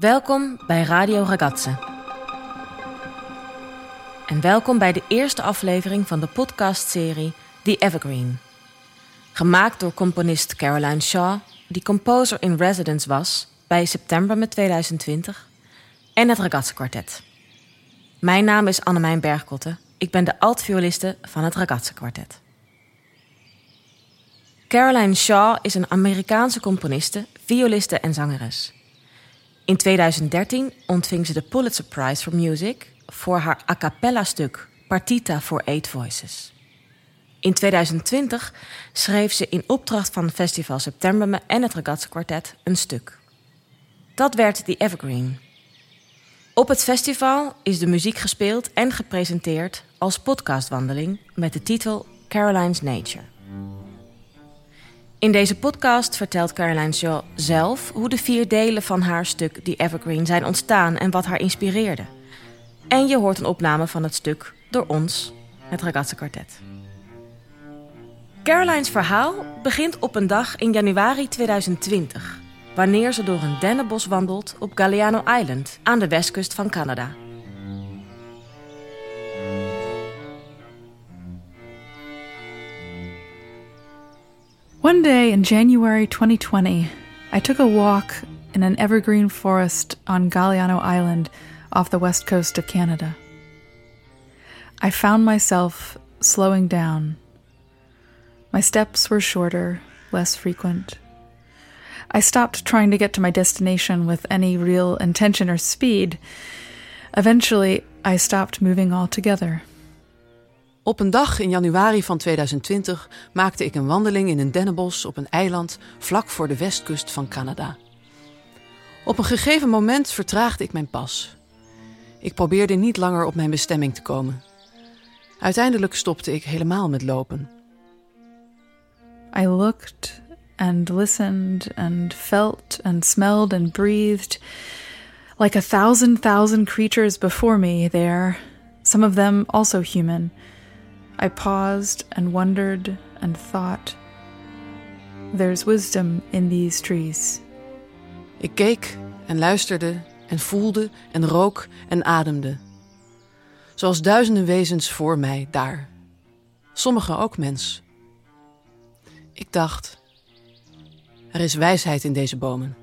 Welkom bij Radio Ragazze. En welkom bij de eerste aflevering van de podcastserie The Evergreen. Gemaakt door componist Caroline Shaw, die composer in residence was bij September met 2020, en het Ragazze Quartet. Mijn naam is Annemijn Bergkotte. Ik ben de altvioliste van het Ragazze Quartet. Caroline Shaw is een Amerikaanse componiste, violiste en zangeres. In 2013 ontving ze de Pulitzer Prize for Music voor haar a cappella stuk Partita for Eight Voices. In 2020 schreef ze in opdracht van Festival September en het Ragazze Quartet een stuk. Dat werd The Evergreen. Op het festival is de muziek gespeeld en gepresenteerd als podcastwandeling met de titel Caroline's Nature. In deze podcast vertelt Caroline Shaw zelf hoe de vier delen van haar stuk The Evergreen zijn ontstaan en wat haar inspireerde. En je hoort een opname van het stuk door ons, het Ragazze Quartet. Caroline's verhaal begint op een dag in januari 2020, wanneer ze door een dennenbos wandelt op Galiano Island aan de westkust van Canada. One day in January 2020, I took a walk in an evergreen forest on Galiano Island off the west coast of Canada. I found myself slowing down. My steps were shorter, less frequent. I stopped trying to get to my destination with any real intention or speed. Eventually, I stopped moving altogether. Op een dag in januari van 2020 maakte ik een wandeling in een dennenbos op een eiland vlak voor de westkust van Canada. Op een gegeven moment vertraagde ik mijn pas. Ik probeerde niet langer op mijn bestemming te komen. Uiteindelijk stopte ik helemaal met lopen. I looked and listened and felt and smelled and breathed like a thousand thousand creatures before me there, some of them also human. I paused and wondered and thought. There's wisdom in these trees. Ik keek en luisterde en voelde en rook en ademde. Zoals duizenden wezens voor mij daar. Sommigen ook mens. Ik dacht, er is wijsheid in deze bomen.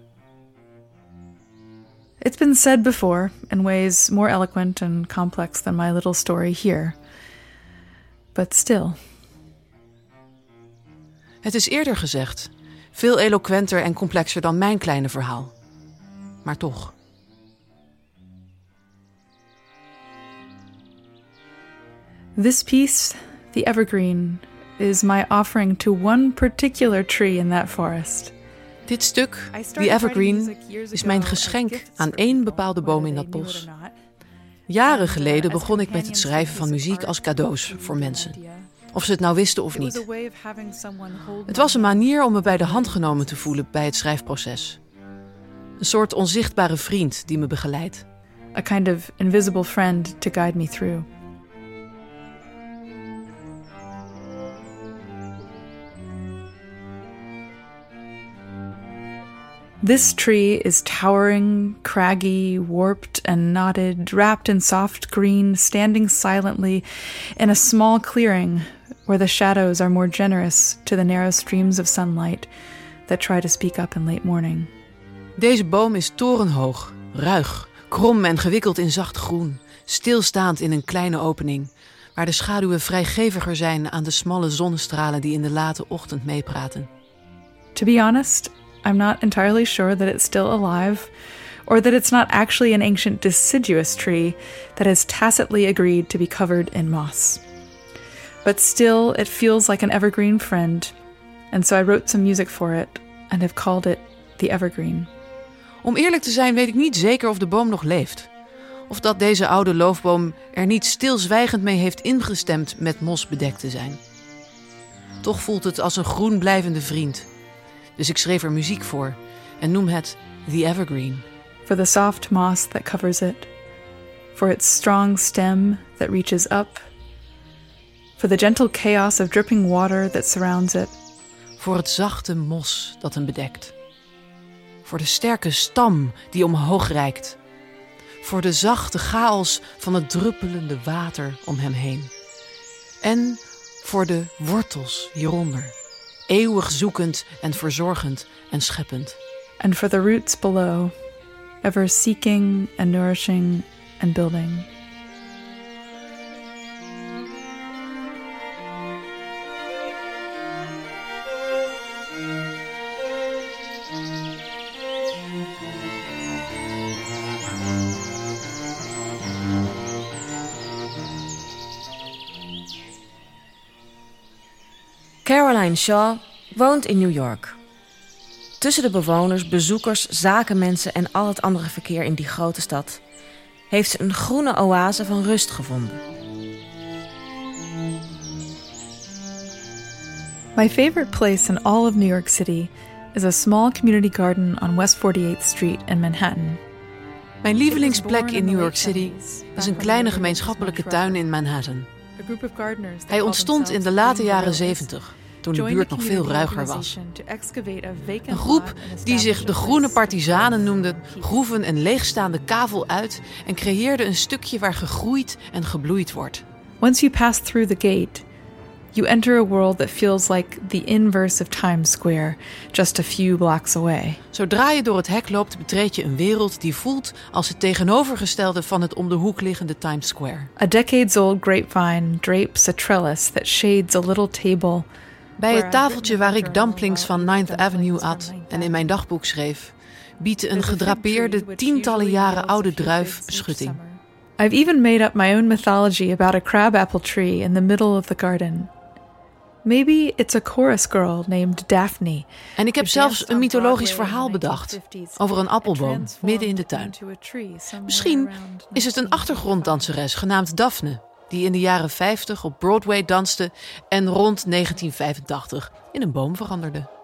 It's been said before in ways more eloquent and complex than my little story here. But still. Het is eerder gezegd, veel eloquenter en complexer dan mijn kleine verhaal. Maar toch. This piece, the evergreen, is my offering to one particular tree in that forest. Dit stuk, The Evergreen, is mijn geschenk aan één bepaalde boom in dat bos. Jaren geleden begon ik met het schrijven van muziek als cadeaus voor mensen. Of ze het nou wisten of niet. Het was een manier om me bij de hand genomen te voelen bij het schrijfproces. Een soort onzichtbare vriend die me begeleidt. A kind invisible friend to me through. This tree is towering, craggy, warped, and knotted, wrapped in soft green, standing silently in a small clearing where the shadows are more generous to the narrow streams of sunlight that try to speak up in late morning. Deze boom is torenhoog, ruig, krom en gewikkeld in zacht groen, stilstaand in een kleine opening, waar de schaduwen vrijgeviger zijn aan de smalle zonnestralen die in de late ochtend meepraten. To be honest, I'm not entirely sure that it's still alive, or that it's not actually an ancient deciduous tree that has tacitly agreed to be covered in moss. But still, it feels like an evergreen friend, and so I wrote some music for it and have called it the Evergreen. Om eerlijk te zijn weet ik niet zeker of de boom nog leeft. Of dat deze oude loofboom er niet stilzwijgend mee heeft ingestemd met mos bedekt te zijn. Toch voelt het als een groen blijvende vriend. Dus ik schreef er muziek voor en noem het The Evergreen. For the soft moss that covers it, for its strong stem that reaches up, for the gentle chaos of dripping water that surrounds it, Voor het zachte mos dat hem bedekt. voor de sterke stam die omhoog reikt, voor de zachte chaos van het druppelende water om hem heen. En voor de wortels hieronder, eeuwig zoekend en verzorgend en scheppend. And for the roots below, ever seeking and nourishing and building. Caroline Shaw woont in New York. Tussen de bewoners, bezoekers, zakenmensen en al het andere verkeer in die grote stad heeft ze een groene oase van rust gevonden. My favorite place in all of New York City is a small community garden on West 48th Street in Manhattan. Mijn lievelingsplek in New York City is een kleine gemeenschappelijke tuin in Manhattan. Hij ontstond in de late jaren 70, toen de buurt nog veel ruiger was. Een groep die zich de Groene Partizanen noemde, groeven een leegstaande kavel uit en creëerde een stukje waar gegroeid en gebloeid wordt. Once you pass through the gate, you enter a world that feels like the inverse of Times Square, just a few blocks away. Zodra je door het hek loopt, betreed je een wereld die voelt als het tegenovergestelde van het om de hoek liggende Times Square. A decades old grapevine drapes a trellis that shades a little table. Bij het tafeltje waar ik dumplings van Ninth Avenue at en in mijn dagboek schreef, biedt een gedrapeerde, tientallen jaren oude druif beschutting. I've even made up my own mythology about a crabapple tree in the middle of the garden. Maybe it's a chorus girl named Daphne. En ik heb zelfs een mythologisch verhaal bedacht over een appelboom midden in de tuin. Misschien is het een achtergronddanseres genaamd Daphne, die in de jaren 50 op Broadway danste en rond 1985 in een boom veranderde.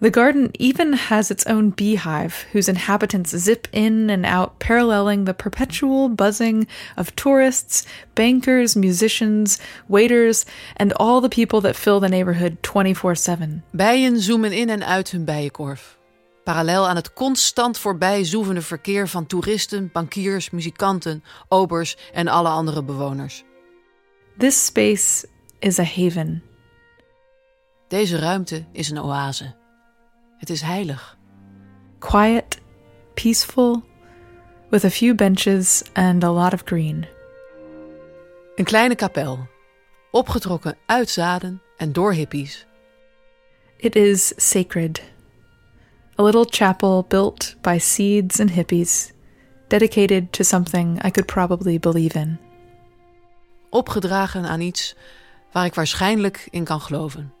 The garden even has its own beehive, whose inhabitants zip in and out, paralleling the perpetual buzzing of tourists, bankers, musicians, waiters, and all the people that fill the neighborhood 24 7. Bijen zoomen in en uit hun bijenkorf. Parallel aan het constant voorbij zoevende verkeer van toeristen, bankiers, muzikanten, obers en alle andere bewoners. This space is a haven. Deze ruimte is een oase. Het is heilig. Quiet, peaceful, with a few benches and a lot of green. Een kleine kapel, opgetrokken uit zaden en door hippies. It is sacred. A little chapel built by seeds and hippies, dedicated to something I could probably believe in. Opgedragen aan iets waar ik waarschijnlijk in kan geloven.